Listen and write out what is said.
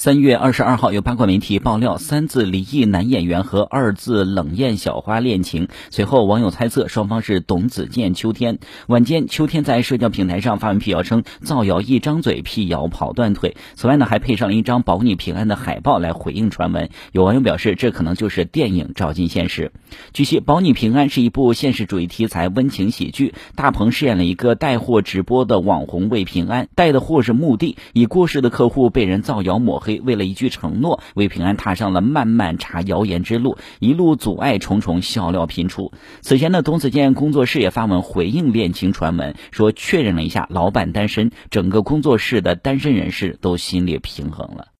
三月二十二号，有八卦媒体爆料，三字离异男演员和二字冷艳小花恋情。随后，网友猜测双方是董子健、秋天。晚间，秋天在社交平台上发文辟谣称，造谣一张嘴，辟谣跑断腿。此外呢，还配上了一张保你平安的海报来回应传闻。有网友表示，这可能就是电影照进现实。据悉，保你平安是一部现实主义题材温情喜剧，大鹏饰演了一个带货直播的网红魏平安，带的货是墓地，已过世的客户被人造谣抹黑。为了一句承诺，为平安踏上了漫漫查谣言之路，一路阻碍重重，笑料频出。此前呢，董子健工作室也发文回应恋情传闻，说确认了一下老板单身，整个工作室的单身人士都心里平衡了。